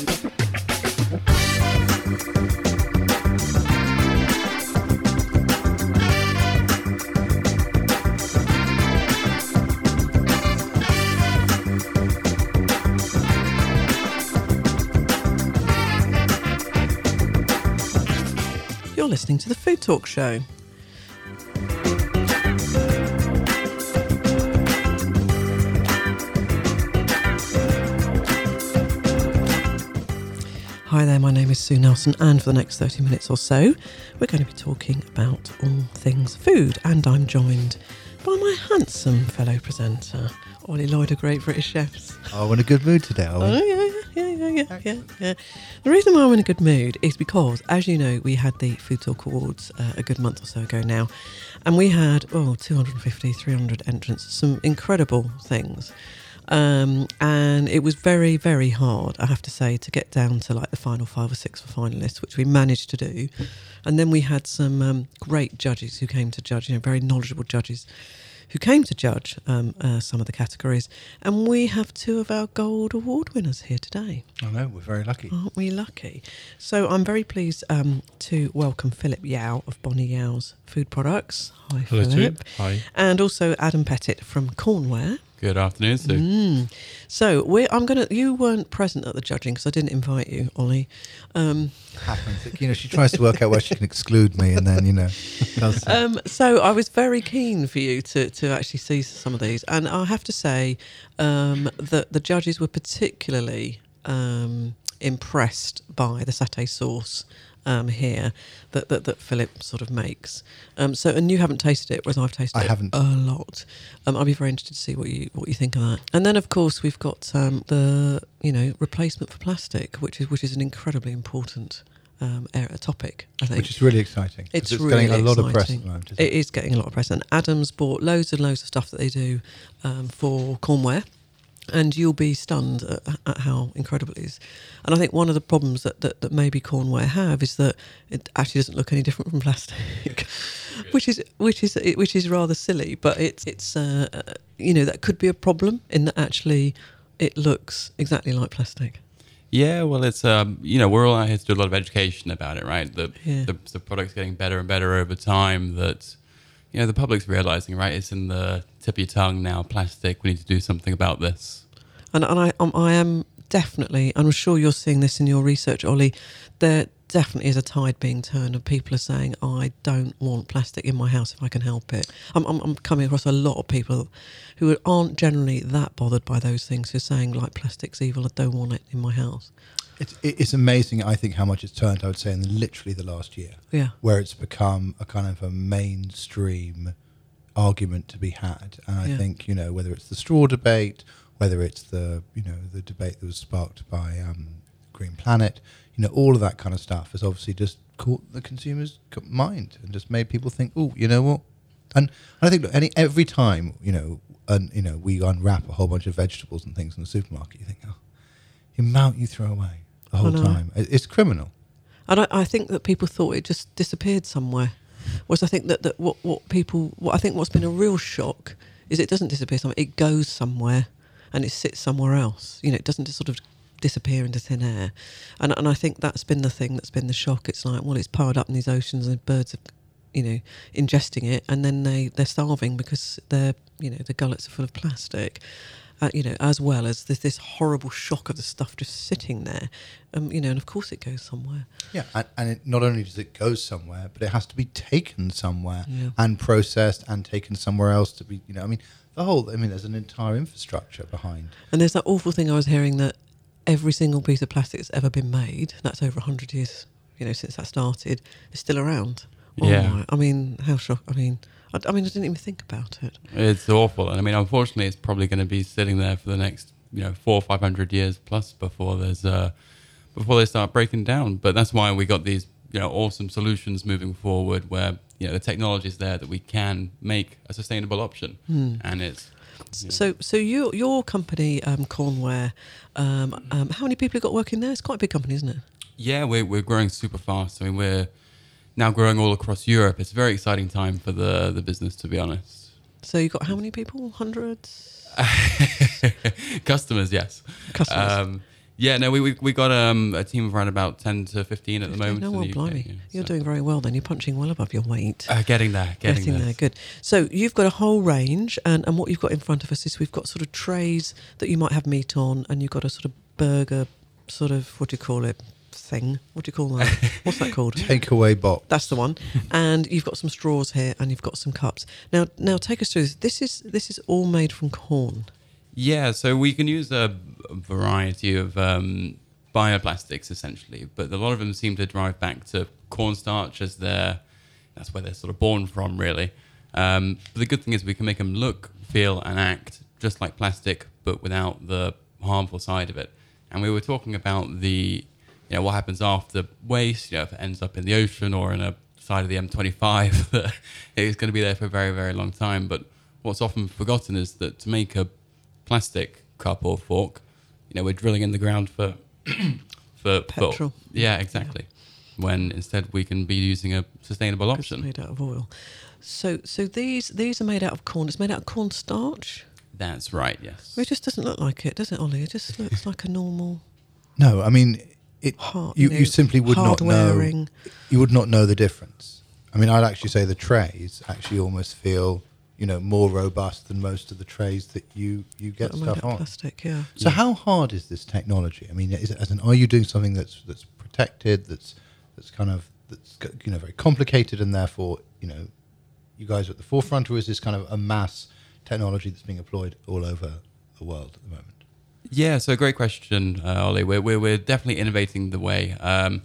You're listening to the Food Talk Show. My name is Sue Nelson, and for the next 30 minutes or so, we're going to be talking about all things food. And I'm joined by my handsome fellow presenter, Ollie Lloyd of Great British Chefs. Oh, in a good mood today, are we? Oh, yeah, yeah, yeah, yeah, yeah, yeah, yeah. The reason why I'm in a good mood is because, as you know, we had the Food Talk Awards uh, a good month or so ago now, and we had, oh, 250, 300 entrants, some incredible things. Um, and it was very, very hard, I have to say, to get down to like the final five or six for finalists, which we managed to do. And then we had some um, great judges who came to judge, you know, very knowledgeable judges who came to judge um, uh, some of the categories. And we have two of our gold award winners here today. I know, we're very lucky. Aren't we lucky? So I'm very pleased um, to welcome Philip Yau of Bonnie Yau's Food Products. Hi, Hello, Philip. Sue. Hi. And also Adam Petyt from Cornware. Good afternoon, Sue. Mm. So we're, I'm gonna. You weren't present at the judging because I didn't invite you, Ollie. Um, Happens. You know, she tries to work out where she can exclude me, and then, you know, um, so I was very keen for you to, to actually see some of these, and I have to say um, that the judges were particularly um, impressed by the satay sauce um, here that, that that Philip sort of makes. Um, so, and you haven't tasted it, whereas I've tasted I it haven't. a lot. Um, I'll be very interested to see what you what you think of that. And then, of course, we've got um, the you know replacement for plastic, which is which is an incredibly important. Um, area, topic, I think. which is really exciting. It's, it's really getting a lot of press at the moment. isn't It is getting a lot of press, and Adam's bought loads and loads of stuff that they do um, for Cornware, and you'll be stunned at, at how incredible it is. And I think one of the problems that, that, that maybe Cornware have is that it actually doesn't look any different from plastic, which is which is which is rather silly. But it's it's uh, uh, you know that could be a problem in that actually it looks exactly like plastic. Yeah, well, it's um, you know, we're all out here to do a lot of education about it, right? The Yeah. the, the product's getting better and better over time. That you know, the public's realizing, right? It's in the tip of your tongue now. Plastic. We need to do something about this. And, and I, um, I am definitely, and I'm sure you're seeing this in your research, Ollie, there definitely is a tide being turned and people are saying, I don't want plastic in my house if I can help it. I'm, I'm, I'm coming across a lot of people who aren't generally that bothered by those things who are saying, like, plastic's evil, I don't want it in my house. It's, it's amazing, I think, how much it's turned, I would say, in literally the last year, Yeah. where it's become a kind of a mainstream argument to be had. And I Yeah. think, you know, whether it's the straw debate, whether it's the, you know, the debate that was sparked by um, Green Planet, you know, all of that kind of stuff has obviously just caught the consumer's mind and just made people think, oh, you know what? And I think look, any every time you know, and you know, we unwrap a whole bunch of vegetables and things in the supermarket, you think, oh, the amount you throw away the whole time, it's criminal. And I, I think that people thought it just disappeared somewhere. Whereas I think that, that what, what people, what I think what's been a real shock is it doesn't disappear somewhere, it goes somewhere and it sits somewhere else. You know, it doesn't just sort of disappear into thin air. And, and I think that's been the thing that's been the shock. It's like, well, it's piled up in these oceans and birds are, you know, ingesting it and then they, they're starving because their, you know, the gullets are full of plastic. Uh, you know, as well as there's this horrible shock of the stuff just sitting there, um, you know, and of course it goes somewhere. Yeah, and, and it, not only does it go somewhere, but it has to be taken somewhere Yeah. and processed and taken somewhere else to be. You know, I mean, the whole. I mean, there's an entire infrastructure behind. And there's that awful thing I was hearing that every single piece of plastic that's ever been made, that's over 100 years, you know, since that started, is still around. Oh Yeah. my- I mean, how shock. I mean, I, I mean, I didn't even think about it. It's awful, and I mean, unfortunately, it's probably going to be sitting there for the next, you know, four or five hundred years plus before there's uh, before they start breaking down. But that's why we got these, you know, awesome solutions moving forward, where you know the technology is there that we can make a sustainable option, and it's Yeah. So, so your your company, um, Cornware, um, um, how many people have got working there? It's quite a big company, isn't it? Yeah, we're, we're growing super fast. I mean, we're now growing all across Europe. It's a very exciting time for the, the business, to be honest. So you've got how many people? Hundreds. Customers, yes. Customers. Um, Yeah, no, we we, we got um, a team of around about ten to fifteen at the moment. No, in well, the UK, blimey. yeah, You're so- doing very well then. You're punching well above your weight. uh, getting there, getting, Getting there. there, good. So you've got a whole range, and, and what you've got in front of us is we've got sort of trays that you might have meat on, and you've got a sort of burger, sort of what do you call it, thing? What do you call that? What's that called? Takeaway box. That's the one. And you've got some straws here, and you've got some cups. Now, now take us through this. This is this is all made from corn. Yeah, so we can use a variety of um, bioplastics essentially, but a lot of them seem to drive back to cornstarch as their that's where they're sort of born from, really. Um, but the good thing is we can make them look, feel, and act just like plastic, but without the harmful side of it. And we were talking about the, you know, what happens after waste. You know, if it ends up in the ocean or in a side of the M25, that it's going to be there for a very, very long time. But what's often forgotten is that to make a plastic cup or fork, you know, we're drilling in the ground for for Petrol. For, yeah, exactly. When instead we can be using a sustainable 'cause it's option. made out of oil. So, so these these are made out of corn. It's made out of cornstarch. That's right. Yes. It just doesn't look like it, does it, Ollie? It just looks like a normal No, I mean, it. Hard- you, you you simply would not know. hard-wearing. You would not know the difference. I mean, I'd actually say the trays actually almost feel, you know, more robust than most of the trays that you you get that stuff on. plastic. Yeah. So how hard is this technology? I mean, is it, as in, are you doing something that's that's protected, that's that's kind of that's you know very complicated, and therefore you know you guys are at the forefront, or is this kind of a mass technology that's being employed all over the world at the moment? Yeah, so great question, uh, Ollie. We're, we're, we're definitely innovating the way. Um,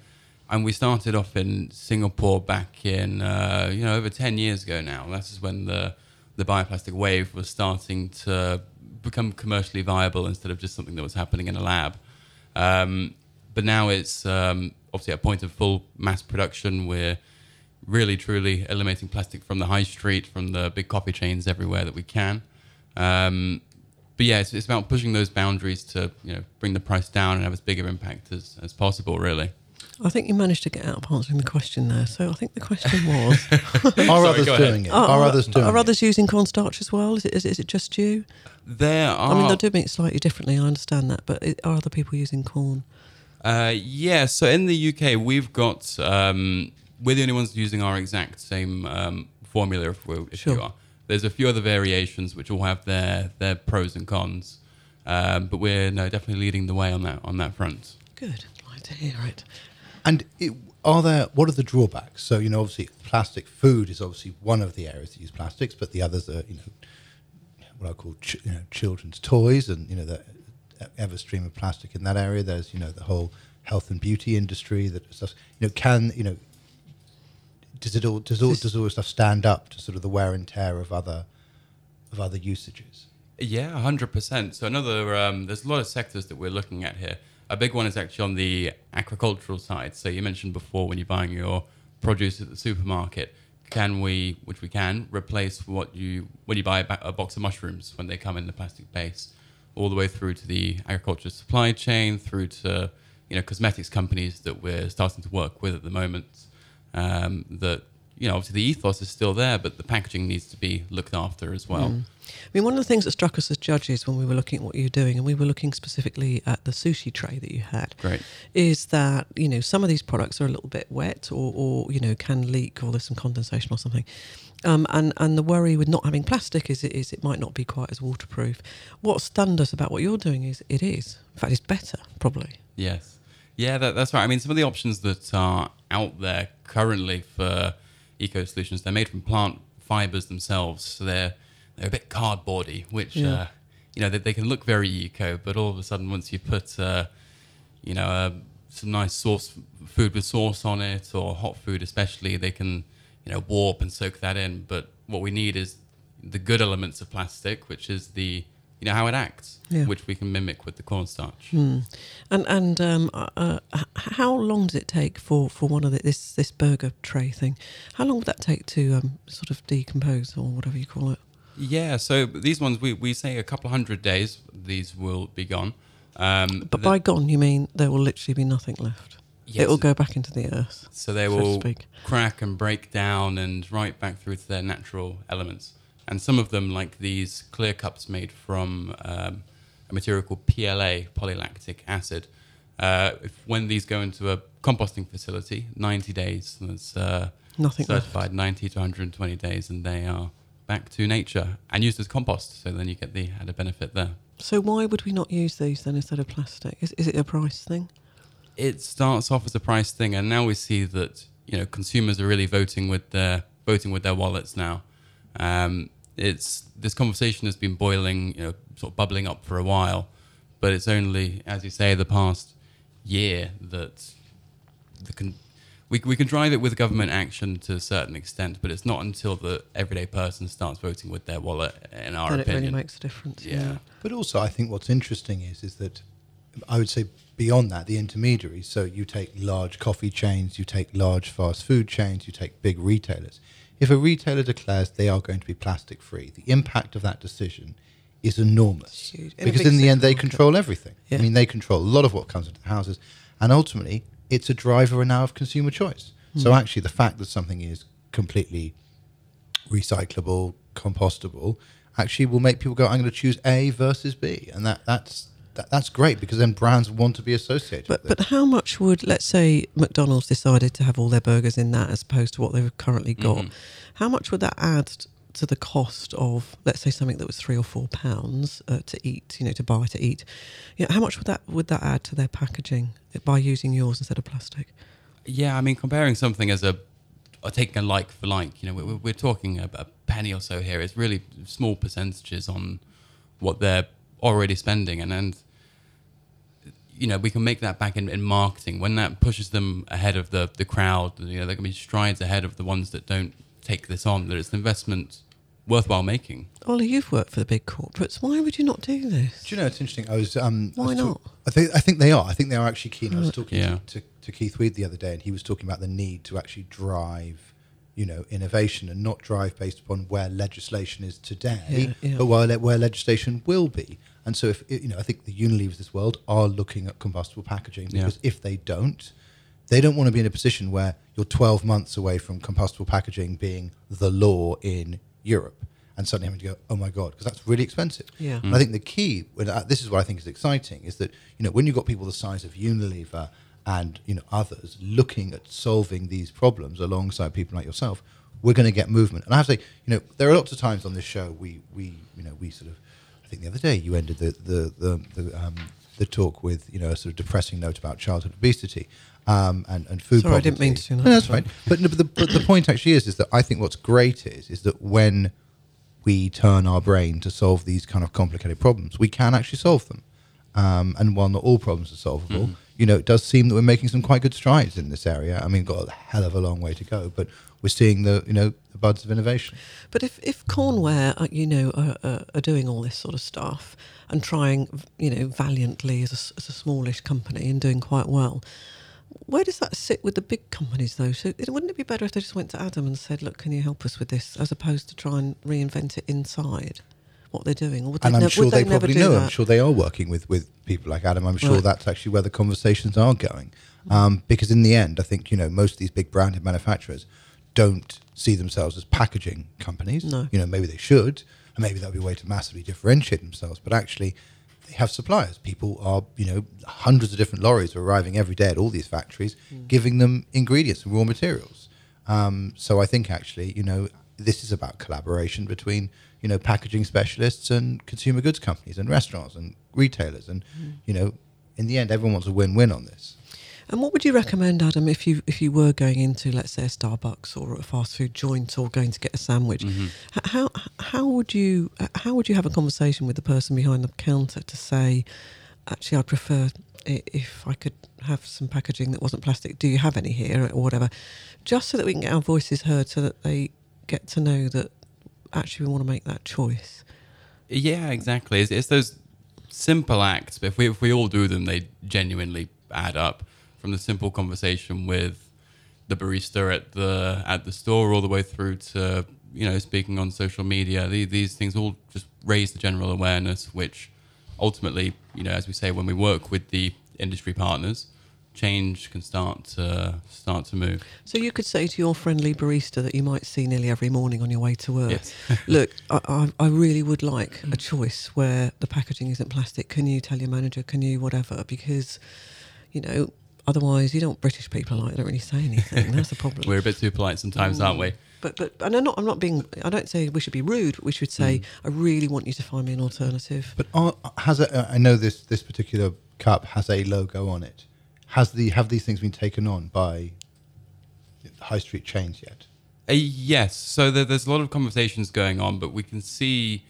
and we started off in Singapore back in, uh, you know, over 10 years ago now. This is when the, the bioplastic wave was starting to become commercially viable instead of just something that was happening in a lab. Um, but now it's um, obviously at a point of full mass production. We're really, truly eliminating plastic from the high street, from the big coffee chains everywhere that we can. Um, but yeah, it's, it's about pushing those boundaries to you know bring the price down and have as big an impact as, as possible. Really. I think you managed to get out of answering the question there. So I think the question was: Are others go ahead. doing it? Are others doing Are it? others using cornstarch as well? Is it, is it, is it just you? There are. I mean, they're doing it slightly differently. I understand that, but it, are other people using corn? Uh, yeah, so in the UK, we've got um, we're the only ones using our exact same um, formula. If, we if Sure. you are, there's a few other variations which all have their their pros and cons, um, but we're no definitely leading the way on that on that front. Good. I'd like to hear it. And it, are there? What are the drawbacks? So you know, obviously, plastic food is obviously one of the areas that use plastics, but the others are you know what I call ch- you know children's toys, and you know the ever stream of plastic in that area. There's you know the whole health and beauty industry that stuff. You know, can you know does it all does all This- does all this stuff stand up to sort of the wear and tear of other of other usages? Yeah, hundred percent. So another, um, there's a lot of sectors that we're looking at here. A big one is actually on the agricultural side. So you mentioned before when you're buying your produce at the supermarket, can we, which we can, replace what you when you buy a, a box of mushrooms when they come in the plastic base, all the way through to the agriculture supply chain, through to you know cosmetics companies that we're starting to work with at the moment. Um, that you know, obviously the ethos is still there, but the packaging needs to be looked after as well. I mean, one of the things that struck us as judges when we were looking at what you were doing, and we were looking specifically at the sushi tray that you had, Great. is that you know some of these products are a little bit wet, or, or you know can leak, or there's some condensation or something. Um, and and the worry with not having plastic is it is it might not be quite as waterproof. What stunned us about what you're doing is it is. In fact, it's better probably. Yes. Yeah, that, that's right. I mean, some of the options that are out there currently for eco solutions, they're made from plant fibers themselves. So they're, they're a bit cardboardy, which, Yeah. uh, you know, they, they can look very eco, but all of a sudden, once you put, uh, you know, uh, some nice sauce, food with sauce on it, or hot food especially, they can, you know, warp and soak that in. But what we need is the good elements of plastic, which is the, you know, how it acts, Yeah. which we can mimic with the cornstarch. Hmm. And and um, uh, uh, how long does it take for, for one of the, this this burger tray thing? How long would that take to um, sort of decompose or whatever you call it? Yeah, so these ones we, we say a couple hundred days these will be gone. Um, But by gone, you mean there will literally be nothing left. yes, It will go back into the earth. So they so will crack and break down and right back through to their natural elements. And some of them, like these clear cups made from um, a material called PLA, polylactic acid, Uh, if, when these go into a composting facility, 90 days, that's uh, Nothing left. certified 90 to 120 days, and they are back to nature and used as compost. So then you get the added benefit there. So why would we not use these then instead of plastic? Is, is it a price thing? It starts off as a price thing, and now we see that you know consumers are really voting with their voting with their wallets now. Um, it's this conversation has been boiling, you know, sort of bubbling up for a while, but it's only, as you say, the past year that the con- we we can drive it with government action to a certain extent, but it's not until the everyday person starts voting with their wallet, in our then opinion. it really makes a difference. yeah. But also, I think what's interesting is is that I would say beyond that, the intermediaries. So you take large coffee chains, you take large fast food chains, you take big retailers. If a retailer declares they are going to be plastic free, the impact of that decision is enormous huge. Because in the end they control everything. Yeah. I mean, they control a lot of what comes into the houses, and ultimately, it's a driver now of consumer choice. So Hmm. actually, the fact that something is completely recyclable, compostable, actually will make people go, "I'm going to choose A versus B," and that that's that, that's great because then brands want to be associated But with it. but how much would let's say McDonald's decided to have all their burgers in that as opposed to what they've currently got? Mhm. How much would that add to the cost of let's say something that was three or four pounds uh, to eat? You know, to buy to eat. Yeah, how much would that would that add to their packaging by using yours instead of plastic? Yeah, I mean, comparing something as a, or taking a like for like, you know, we're, we're talking a, a penny or so here. It's really small percentages on what they're already spending, and and you know, we can make that back in, in marketing when that pushes them ahead of the the crowd. You know, they're going to be strides ahead of the ones that don't take this on. That it's an investment worthwhile making. Ollie, you've worked for the big corporates. Why would you not do this? Do you know it's interesting? I was. Um, I Why was not? I think I think they are. I think they are actually keen. I was talking Yeah. to, to, to Keith Weed the other day, and he was talking about the need to actually drive, you know, innovation and not drive based upon where legislation is today, Yeah, yeah. but where where legislation will be. And so, if you know, I think the Unilevers of this world are looking at combustible packaging Yeah. because if they don't, they don't want to be in a position where you're 12 months away from combustible packaging being the law in Europe and suddenly having to go, oh my God, because that's really expensive. Yeah. And I think the key, when, uh, this is what I think is exciting, is that, you know, when you've got people the size of Unilever and, you know, others looking at solving these problems alongside people like yourself, we're going to get movement. And I have to say, you know, there are lots of times on this show we, we you know, we sort of, I think the other day you ended the, the, the, the, um, the talk with, you know, a sort of depressing note about childhood obesity. Um, and, and food Sorry, I didn't mean to do that. No, that's right. But, no, but, the, but the point actually is, is that I think what's great is, is that when we turn our brain to solve these kind of complicated problems, we can actually solve them. Um, and while not all problems are solvable, you know, it does seem that we're making some quite good strides in this area. I mean, got a hell of a long way to go, but we're seeing the, you know, the buds of innovation. But if if Cornware, uh, you know, are, are, are doing all this sort of stuff and trying, you know, valiantly as a, as a smallish company and doing quite well, where does that sit with the big companies though? So it, wouldn't it be better if they just went to Adam and said, "Look, can you help us with this?" as opposed to try and reinvent it inside what they're doing? Or they, and I'm nev- sure they, they, probably do know. that? I'm sure they are working with, with people like Adam. I'm sure Right. that's actually where the conversations are going. Um, because in the end, I think you know most of these big branded manufacturers don't see themselves as packaging companies. No. You know, maybe they should, and maybe that would be a way to massively differentiate themselves. But actually, they have suppliers. People are, you know, hundreds of different lorries are arriving every day at all these factories, giving them ingredients and raw materials. Um, so I think actually, you know, this is about collaboration between, you know, packaging specialists and consumer goods companies and restaurants and retailers. And, you know, in the end, everyone wants a win-win on this. And what would you recommend, Adam, if you if you were going into, let's say, a Starbucks or a fast food joint, or going to get a sandwich? Mm-hmm. How how would you how would you have a conversation with the person behind the counter to say, actually, I'd prefer if I could have some packaging that wasn't plastic. Do you have any here or whatever? Just so that we can get our voices heard, so that they get to know that actually we want to make that choice. Yeah, exactly. It's, it's those simple acts, but if we if we all do them, they genuinely add up. From the simple conversation with the barista at the at the store, all the way through to you know speaking on social media. These, these things all just raise the general awareness, which ultimately, you know, as we say, when we work with the industry partners, change can start to start to move. So you could say to your friendly barista that you might see nearly every morning on your way to work, Yes. look, I, I, I really would like a choice where the packaging isn't plastic. Can you tell your manager? Can you whatever? Because, you know, otherwise you don't British people like They don't really say anything. That's the problem. We're a bit too polite sometimes, aren't we? But but and I'm not I'm not being I don't say we should be rude, but we should say Mm. I really want you to find me an alternative. But are, has it? Uh, I know this this particular cup has a logo on it. Has the have these things been taken on by high street chains yet? Uh, yes. So there, there's a lot of conversations going on, but we can see,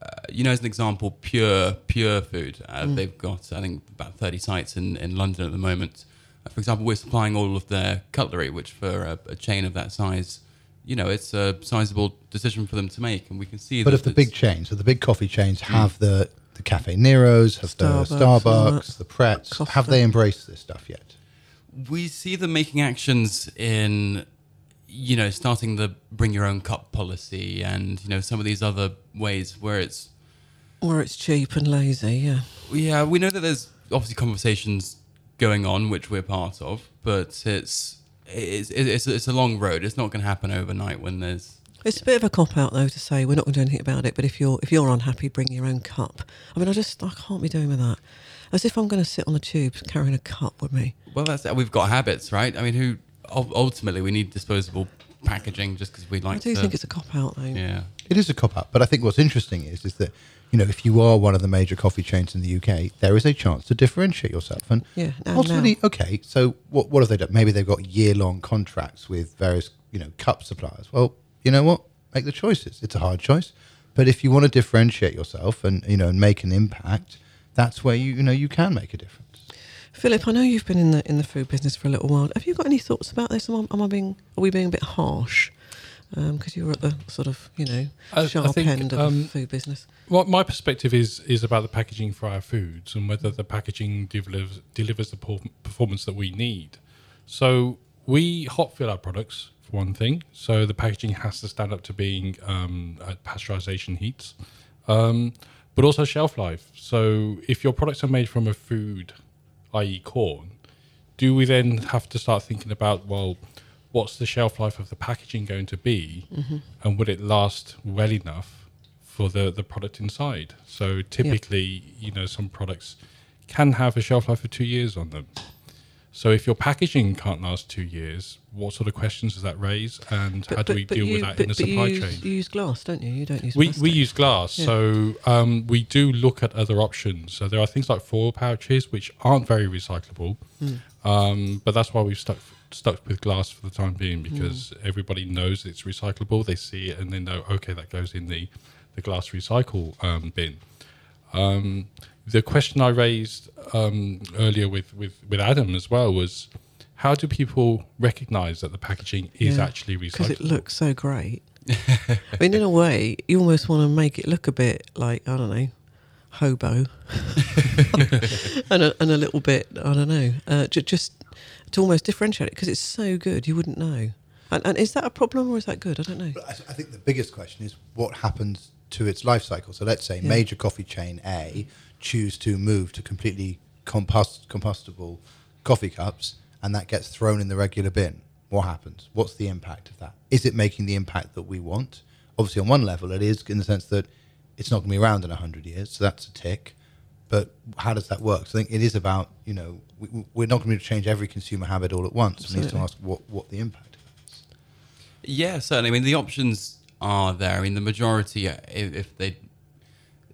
uh, you know, as an example, Pure Pure Food. Uh, They've got, I think, about 30 sites in, in London at the moment. Uh, for example, we're supplying all of their cutlery, which for a, a chain of that size, you know, it's a sizable decision for them to make, and we can see. But that if the big chains, so the big coffee chains have the the Caffè Neros, have Starbucks, the Starbucks, the Prets, Costa. have they embraced this stuff yet? we see them making actions in you know starting the bring your own cup policy and you know some of these other ways where it's Where it's cheap and lazy, yeah. yeah we know that there's obviously conversations going on which we're part of but it's it's it's, it's a long road it's not going to happen overnight when there's It's a bit of a cop out though to say we're not going to do anything about it. But if you're if you're unhappy, bring your own cup. I mean, I just I can't be doing with that. As if I'm going to sit on the tube carrying a cup with me. well that's we've got habits right i mean who ultimately we need disposable packaging just because we like I do to think it's a cop out though. yeah It is a cop out, but I think what's interesting is is that you know if you are one of the major coffee chains in the UK, there is a chance to differentiate yourself. And Yeah, ultimately, okay, so what what have they done? Maybe they've got year long contracts with various you know cup suppliers. Well, you know what? Make the choices. It's a hard choice, but if you want to differentiate yourself and you know and make an impact, that's where you you know you can make a difference. Philip, I know you've been in the in the food business for a little while. Have you got any thoughts about this? Am I, am I being are we being a bit harsh? Because you were at the sort of you know I- I sharp think, end of um, the food business. Well, my perspective is is about the packaging for our foods and whether the packaging delivers delivers the performance that we need. So we hot fill our products for one thing. So the packaging has to stand up to being um, at pasteurization heats, um, but also shelf life. So if your products are made from a food, i.e., corn, do we then have to start thinking about well? What's the shelf life of the packaging going to be, and would it last well enough for the, the product inside. So typically, you know, some products can have a shelf life of two years on them. So if your packaging can't last two years, what sort of questions does that raise, and how do we deal you, with that but, in the supply you chain? you use glass, don't you? You don't use we, plastic. we use glass, Yeah. so um, we do look at other options. So there are things like foil pouches which aren't very recyclable, Hmm. um, but that's why we've stuck stuck with glass for the time being Hmm. because everybody knows it's recyclable. They see it and they know okay that goes in the the glass recycle um, bin. Um, the question I raised um, earlier with, with, with Adam as well was how do people recognise that the packaging is Yeah, actually recyclable? because it looks so great. I mean, in a way, you almost want to make it look a bit like I don't know, hobo, and a, and a little bit I don't know, uh, ju- just to almost differentiate it because it's so good you wouldn't know. And, and is that a problem or is that good? I don't know. I, I think the biggest question is what happens to its life cycle. So let's say Yeah. major coffee chain A choose to move to completely compost, compostable coffee cups, and that gets thrown in the regular bin. What happens? What's the impact of that? Is it making the impact that we want? Obviously, on one level, it is in the sense that it's not going to be around in hundred years, so that's a tick. But how does that work? So I think it is about you know we, we- we're not going to change every consumer habit all at once. We need to ask what what the impact is. Yeah, certainly. I mean, the options are there. I mean, the majority, uh, if, if they,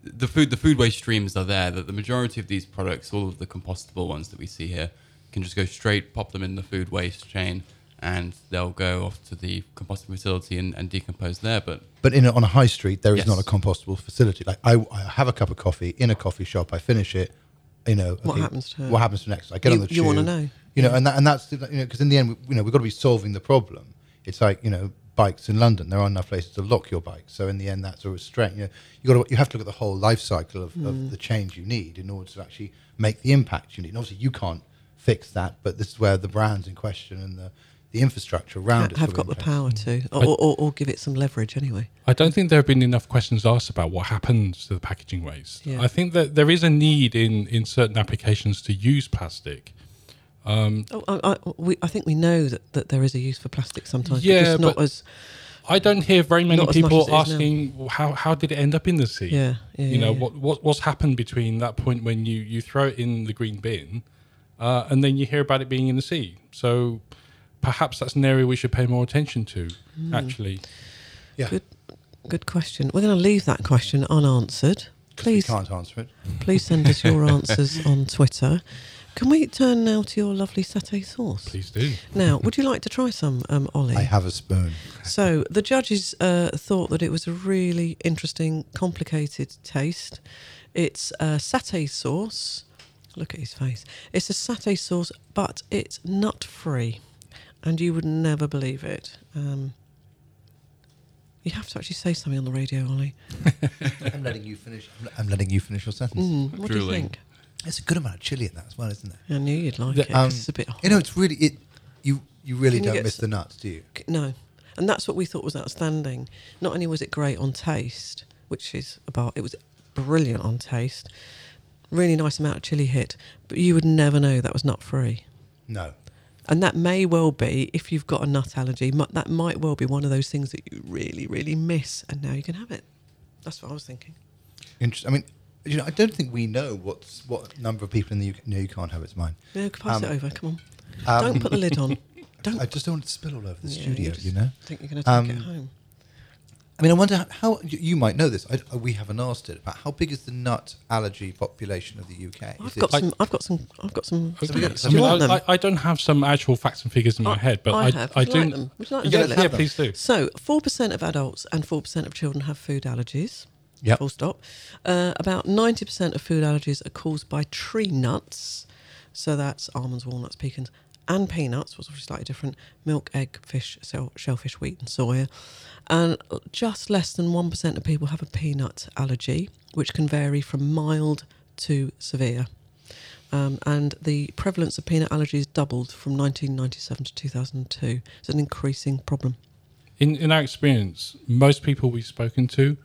the food, the food waste streams are there. That the majority of these products, all of the compostable ones that we see here, can just go straight, pop them in the food waste chain, and they'll go off to the composting facility and, and decompose there. But But in a, on a high street, there is Yes. not a compostable facility. Like I, I have a cup of coffee in a coffee shop. I finish it. You know, What happens to it? What happens next? I get You- on the you wanna know. You know, and that, and that's you know because in the end, we, you know, we've got to be solving the problem. It's like you know, bikes in London. There aren't enough places to lock your bike. So in the end, that's a restraint. You know, you got to you have to look at the whole life cycle of, Mm. of the change you need in order to actually make the impact you need. And obviously, you can't fix that, but this is where the brands in question and the the infrastructure around Ha- it have got the power to, or, or, or, or give it some leverage anyway. I don't think there have been enough questions asked about what happens to the packaging waste. Yeah. I think that there is a need in, in certain applications to use plastic. Oh, I, I, we, I think we know that, that there is a use for plastic sometimes, Yeah, but just not but- as I don't hear very many Not as much people as it is now. asking how how did it end up in the sea? Yeah, yeah, you know yeah, yeah. what what what's happened between that point when you you throw it in the green bin uh, and then you hear about it being in the sea. So perhaps that's an area we should pay more attention to. Actually, Yeah. Good, good question. We're going to leave that question unanswered. We Please, can't answer it. please send us your answers on Twitter. Can we turn now to your lovely satay sauce? please do. Now, would you like to try some, um, Ollie? I have a spoon. So the judges uh, thought that it was a really interesting, complicated taste. It's a satay sauce. Look at his face. It's a satay sauce, but it's nut free, and you would never believe it. Um, you have to actually say something on the radio, Ollie. I'm letting you finish. I'm- I'm letting you finish your sentence. Mm, what do you think? There's a good amount of chili in that as well, isn't there? I knew you'd like The- it. 'cause Um, it's a bit hot. You know, it's really it. You you really Can don't get miss s- the nuts, do you? No. And that's what we thought was outstanding. Not only was it great on taste, which is about, it was brilliant on taste, really nice amount of chili hit, but you would never know that was nut free. No. And that may well be, if you've got a nut allergy, that might well be one of those things that you really, really miss, and now you can have it. That's what I was thinking. Interesting. I mean, you know, I don't think we know what's what number of people in the UK. No, you can't have it. It's mine. No, pass Um, it over. Come on. um, Don't put the lid on. Don't. I just don't want it to spill all over the Yeah, studio. just You know. I think you're going to take it Um, home. I mean, I wonder how you, you might know this. I, we haven't asked it, but how big is the nut allergy population of the UK? I've got it- some. I've got some. I've got some. So we got- stats. Do you I, want mean, them? I, I, I don't have some actual facts and figures in my I- head, but I I, have. I, Would you do. like them? Would you like them, yeah, Philip? yeah, please do. So, 4% of adults and 4% of children have food allergies. Yep. Full stop. Uh, about 90% of food allergies are caused by tree nuts. So that's almonds, walnuts, pecans, and peanuts, was is slightly different milk, egg, fish, shell, shellfish, wheat, and soya. And just less than 1% of people have a peanut allergy, which can vary from mild to severe. Um, and the prevalence of peanut allergies doubled from 1997 to 2002. It's an increasing problem. In in our experience, most people we've spoken to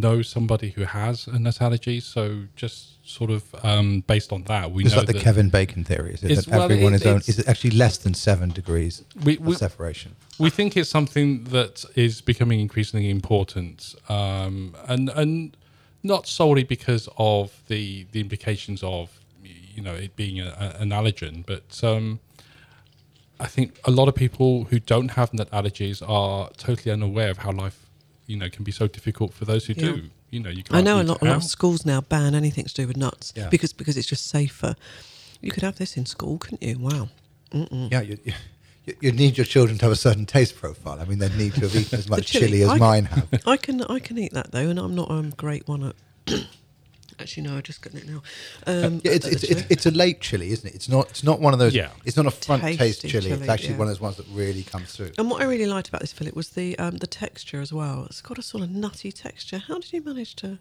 know somebody who has a nut allergy. So just sort of um, based on that, we It's know like the Kevin Bacon theory, is it? That well, everyone it- is own, is it actually less than seven degrees we, of we, separation? we think it's something that is becoming increasingly important, um, and and not solely because of the the implications of you know it being a, an allergen, but um, I think a lot of people who don't have nut allergies are totally unaware of how life you know can be so difficult for those who Yeah. do. You know, you I can't know a lot, a lot of schools now ban anything to do with nuts Yeah. because because it's just safer. You could have this in school, couldn't you? Wow. Mm-mm. Yeah, you, you, you need your children to have a certain taste profile. I mean, they need to have eaten as much chili. chili as I- mine have. I can I can eat that though, and I'm not a um, great one at. Actually, no, I just got it now. Um, Yeah, it's, it's, it's, it's a late chili, isn't it? It's not. It's not one of those. Yeah. It's not a front taste Tasty chili. It's actually yeah. one of those ones that really comes through. and what I really liked about this fillet was the um, the texture as well. It's got a sort of nutty texture. How did you manage to?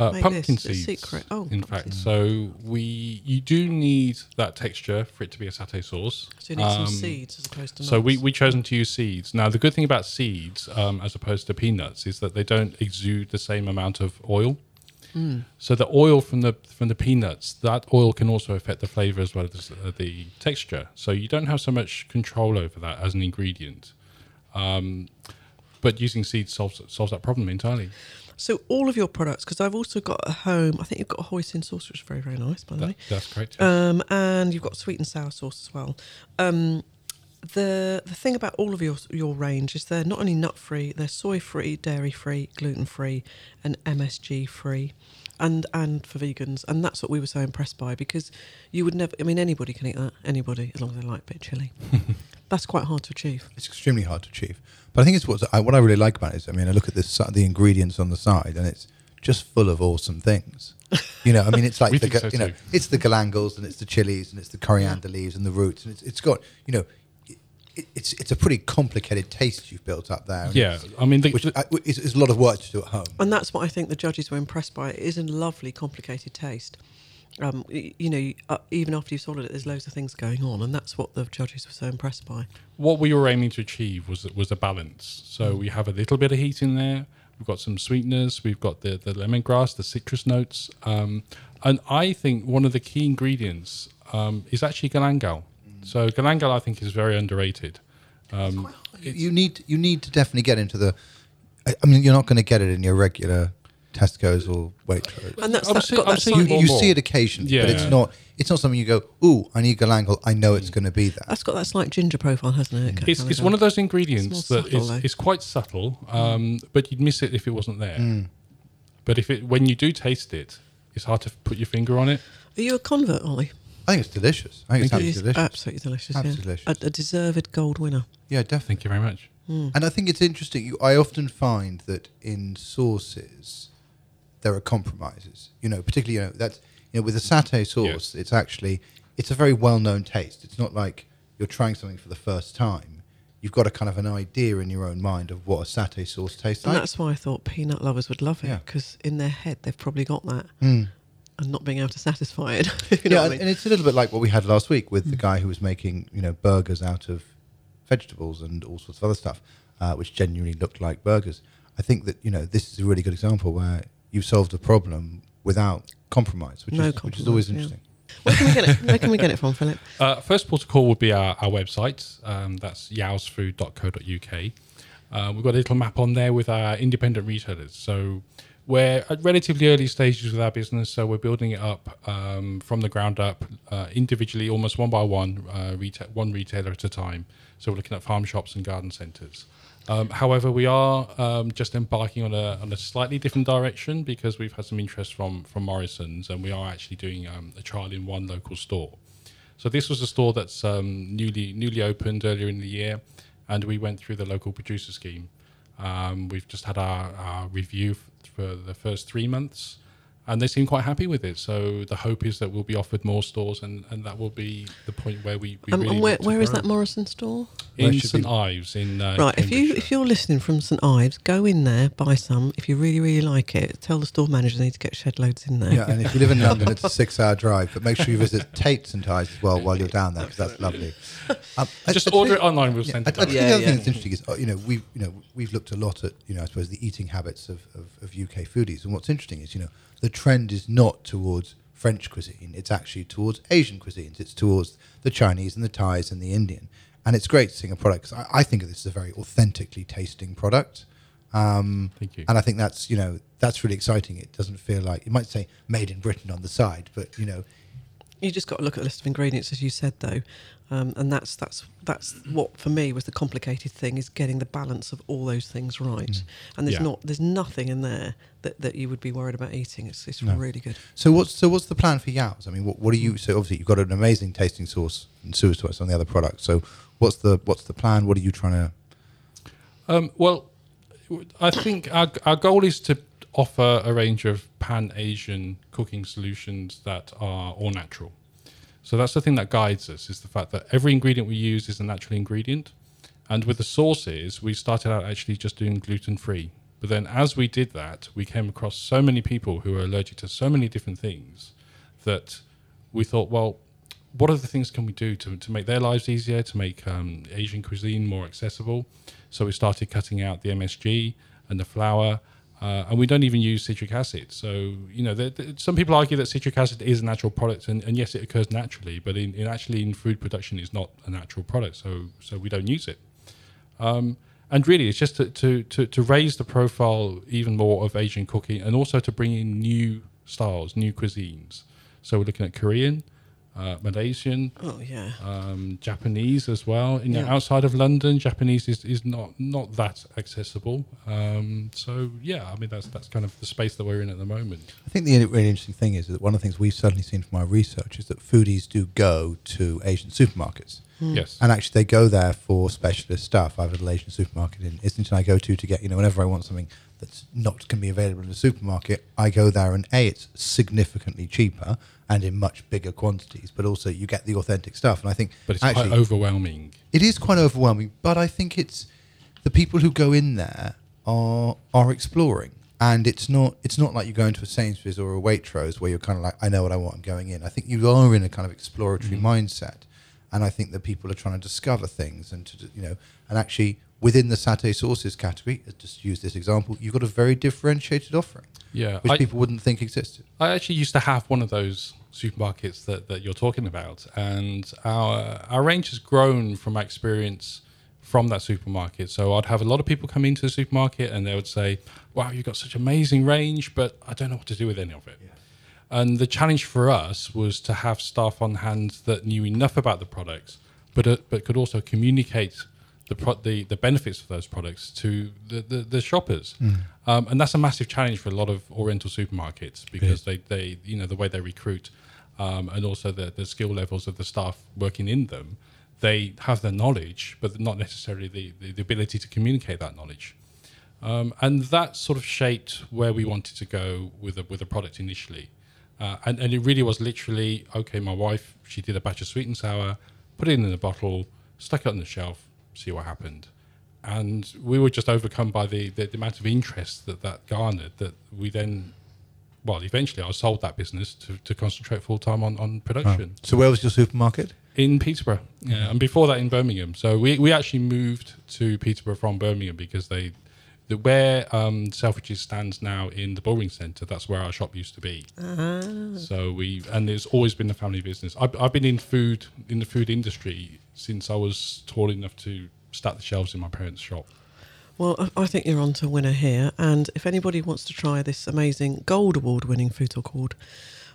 Uh, make pumpkin this? It's seeds. secret. Oh, in pumpkin fact, seeds. so we you do need that texture for it to be a satay sauce. So you need some Um, seeds as opposed to. So we nuts. we chosen to use seeds. Now the good thing about seeds, um, as opposed to peanuts, is that they don't exude the same amount of oil. Hmm. So the oil from the from the peanuts, that oil can also affect the flavor as well as uh, the texture. So you don't have so much control over that as an ingredient. Um, but using seeds solves solves that problem entirely. So all of your products, because I've also got at home. I think you've got a hoisin sauce, which is very very nice, by the That, way. that's correct. Um, and you've got sweet and sour sauce as well. Um, the the thing about all of your your range is they're not only nut free, they're soy free, dairy free, gluten free, and MSG free. And and for vegans, and that's what we were so impressed by because you would never. I mean, anybody can eat that. Anybody, as long as they like a bit of chili. that's quite hard to achieve. It's extremely hard to achieve. But I think it's what I, what I really like about it is, I mean, I look at this, the ingredients on the side, and it's just full of awesome things. You know, I mean, it's like the, think so you know, too. it's the galangals and it's the chilies and it's the coriander leaves and the roots and it's, it's got you know, it, it's it's a pretty complicated taste you've built up there. yeah, I mean, the, which the- I, is, is a lot of work to do at home. And that's what I think the judges were impressed by. It is a lovely, complicated taste. Um, you know, uh, even after you've swallowed it, there's loads of things going on, and that's what the judges were so impressed by. what we were aiming to achieve was was a balance. So we have a little bit of heat in there. We've got some sweetness. We've got the the lemongrass, the citrus notes, um, and I think one of the key ingredients um, is actually galangal. So galangal, I think, is very underrated. Um, you, you need you need to definitely get into the. I, I mean, you're not going to get it in your regular Tesco's or Waitrose. And that's I'm that, see- got I'm that seeing You, more you see it occasionally, but it's not. It's not something you go, "Ooh, I need galangal. I know Mm. it's going to be there." that's got that slight ginger profile, hasn't it? It's, it's one of those ingredients It's that subtle, is, is quite subtle, um, but you'd miss it if it wasn't there. Mm. But if it, when you do taste it, it's hard to put your finger on it. Are you a convert, Ollie? I think it's delicious. I think it's It absolutely delicious. absolutely delicious. Absolutely yeah. delicious. A, a deserved gold winner. Yeah, definitely. Thank you very much. And I think it's interesting. You, I often find that in sauces, there are compromises. You know, particularly you know that you know with a satay sauce, it's actually it's a very well known taste. It's not like you're trying something for the first time. You've got a kind of an idea in your own mind of what a satay sauce tastes And like. that's why I thought peanut lovers would love it Yeah. because in their head they've probably got that Mm. And not being able to satisfy it. you know yeah, what I and, mean? and it's a little bit like what we had last week with the guy who was making you know burgers out of vegetables and all sorts of other stuff, uh, which genuinely looked like burgers. I think that you know this is a really good example where you've solved a problem without compromise, which No is which is always compromise, yeah. interesting. Where can we get it? Where can we get it from, Philip? Uh, first port of call would be our, our website. Um, that's yowsfood.co.uk. Uh, we've got a little map on there with our independent retailers. So we're at relatively early stages with our business. So we're building it up um, from the ground up, uh, individually, almost one by one, uh, reta- one retailer at a time. So we're looking at farm shops and garden centres. Um, however, we are um, just embarking on a, on a slightly different direction because we've had some interest from from Morrison's, and we are actually doing um, a trial in one local store. So this was a store that's um, newly newly opened earlier in the year, and we went through the local producer scheme. Um, we've just had our, our review for the first three months, and they seem quite happy with it. So the hope is that we'll be offered more stores, and, and that will be the point where we. we Um, really and where, where is that Morrison store? In St we- Ives, in uh, right. If you if you're listening from St Ives, go in there, buy some. If you really really like it, tell the store manager they need to get shed loads in there. Yeah, and if you live in London, it's a six-hour drive, but make sure you visit Tate St Ives as well while you're down there because that's lovely. Um, just I order think- it online, we'll Yeah, send I, I it. think. Yeah, the other yeah. thing that's interesting is, uh, you know, we've you know we've looked a lot at you know I suppose the eating habits of, of, of UK foodies, and what's interesting is you know the trend is not towards French cuisine; it's actually towards Asian cuisines. It's towards the Chinese and the Thais and the Indian, and it's great seeing a product. 'cause I, I think of this as a very authentically tasting product. Um, Thank you. And I think that's you know that's really exciting. It doesn't feel like you might say made in Britain on the side, but you know You just got to look at the list of ingredients, as you said, though, um, and that's that's that's what for me was the complicated thing is getting the balance of all those things right. And there's Yeah. not there's nothing in there that, that you would be worried about eating. It's it's No. really good. So what's so what's the plan for Yau's? I mean, what, what are you? So obviously you've got an amazing tasting sauce and sewer sauce on the other products. So what's the what's the plan? What are you trying to? Um, well, I think our, our goal is to offer a range of pan Asian cooking solutions that are all natural. So that's the thing that guides us is the fact that every ingredient we use is a natural ingredient. And with the sauces, we started out actually just doing gluten free. But then as we did that, we came across so many people who are allergic to so many different things that we thought, well, what other things can we do to, to make their lives easier, to make um, Asian cuisine more accessible? So we started cutting out the MSG and the flour, uh, and we don't even use citric acid. So, you know, there, there- some people argue that citric acid is a natural product, and, and yes, it occurs naturally, but in, in actually in food production, it's not a natural product, so, so we don't use it. Um, and really, it's just to, to, to, to raise the profile even more of Asian cooking and also to bring in new styles, new cuisines. So we're looking at Korean, uh, Malaysian, Oh yeah. um, Japanese as well. You know, Yeah. outside of London, Japanese is, is not not that accessible. Um, so yeah, I mean that's that's kind of the space that we're in at the moment. I think the really interesting thing is that one of the things we've certainly seen from our research is that foodies do go to Asian supermarkets. Yes, And actually, they go there for specialist stuff. I have a little Asian supermarket in Islington I go to to get, you know, whenever I want something that's not can be available in the supermarket, I go there and A, it's significantly cheaper and in much bigger quantities, but also you get the authentic stuff. And I think but it's actually, quite overwhelming. it is quite overwhelming, but I think it's the people who go in there are are exploring. And it's not it's not like you go into a Sainsbury's or a Waitrose where you're kind of like, I know what I want, I'm going in. I think you are in a kind of exploratory mm-hmm. mindset. And I think that people are trying to discover things and to you know and actually within the satay sauces category, uh, just use this example, you've got a very differentiated offering, Yeah, which I, people wouldn't think existed. I actually used to have one of those supermarkets that, that you're talking about, and our our range has grown from my experience from that supermarket. So I'd have a lot of people come into the supermarket and they would say, "Wow, you've got such amazing range, but I don't know what to do with any of it." And the challenge for us was to have staff on hand that knew enough about the products, but uh, but could also communicate the, pro- the the benefits of those products to the the, the shoppers. Um, and that's a massive challenge for a lot of Oriental supermarkets because they, they you know the way they recruit um, and also the, the skill levels of the staff working in them, they have the knowledge, but not necessarily the, the, the ability to communicate that knowledge. Um, and that sort of shaped where we wanted to go with a, with a product initially. Uh, and, and it really was literally okay, my wife, she did a batch of sweet and sour, put it in a bottle, stuck it on the shelf, see what happened. And we were just overcome by the, the, the amount of interest that that garnered that we then, well, eventually I sold that business to, to concentrate full time on, on production So where was your supermarket? in Peterborough, yeah, and before that in Birmingham. So we, we actually moved to Peterborough from Birmingham because they, the where um, Selfridges stands now in the Bullring Centre, that's where our shop used to be. So we and it's always been a family business. I've, I've been in food in the food industry since I was tall enough to stack the shelves in my parents' shop. Well, I- think you're on to a winner here. And if anybody wants to try this amazing gold award winning Food Talk Award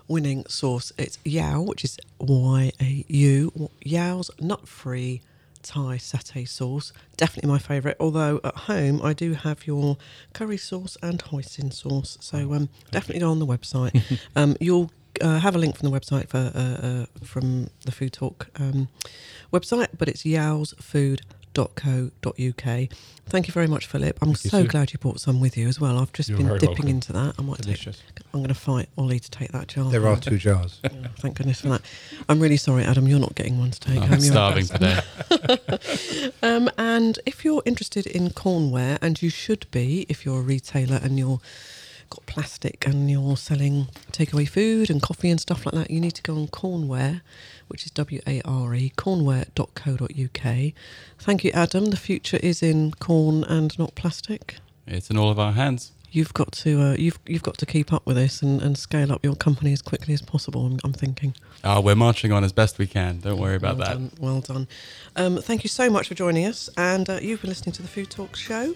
winning sauce, it's Yau, which is Y A U, Yau's nut free Thai satay sauce. Definitely my favourite. Although at home I do have your curry sauce and hoisin sauce. So um, definitely go on the website. um, you'll uh, have a link from the website for uh, uh, from the Food Talk um, website, but it's yausfood.co.uk. Thank you very much, Philip. I'm you, so Sue. glad you brought some with you as well. I've just You're been dipping welcome. into that. I might Delicious. take. I'm going to fight Ollie to take that jar. There are two jars. Oh, thank goodness for that. I'm really sorry, Adam. You're not getting one to take I'm home. You're- starving today. um, and if you're interested in cornware, and you should be if you're a retailer and you're got plastic and you're selling takeaway food and coffee and stuff like that, you need to go on Cornware, which is W A R E, cornware.co.uk. Thank you, Adam. The future is in corn and not plastic. It's in all of our hands. You've got to uh, you've you've got to keep up with this and, and scale up your company as quickly as possible. I'm, I'm thinking. Oh, we're marching on as best we can. Don't worry about well that. Done, well done. Um, thank you so much for joining us. And uh, you've been listening to the Food Talk Show.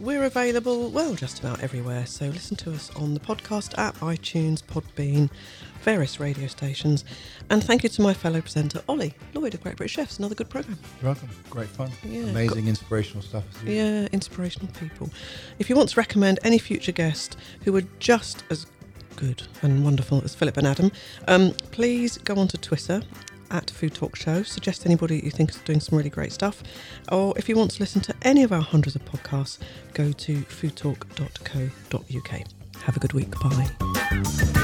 We're available, well, just about everywhere. So listen to us on the podcast app, iTunes, Podbean, various radio stations. And thank you to my fellow presenter, Ollie Lloyd of Great British Chefs. Another good programme. You're welcome. Great fun. Yeah, Amazing, inspirational stuff. Yeah, inspirational people. If you want to recommend any future guest who are just as good and wonderful as Philip and Adam, um, please go onto Twitter at Food Talk Show. Suggest anybody you think is doing some really great stuff. Or if you want to listen to any of our hundreds of podcasts, go to foodtalk.co.uk. Have a good week. Bye.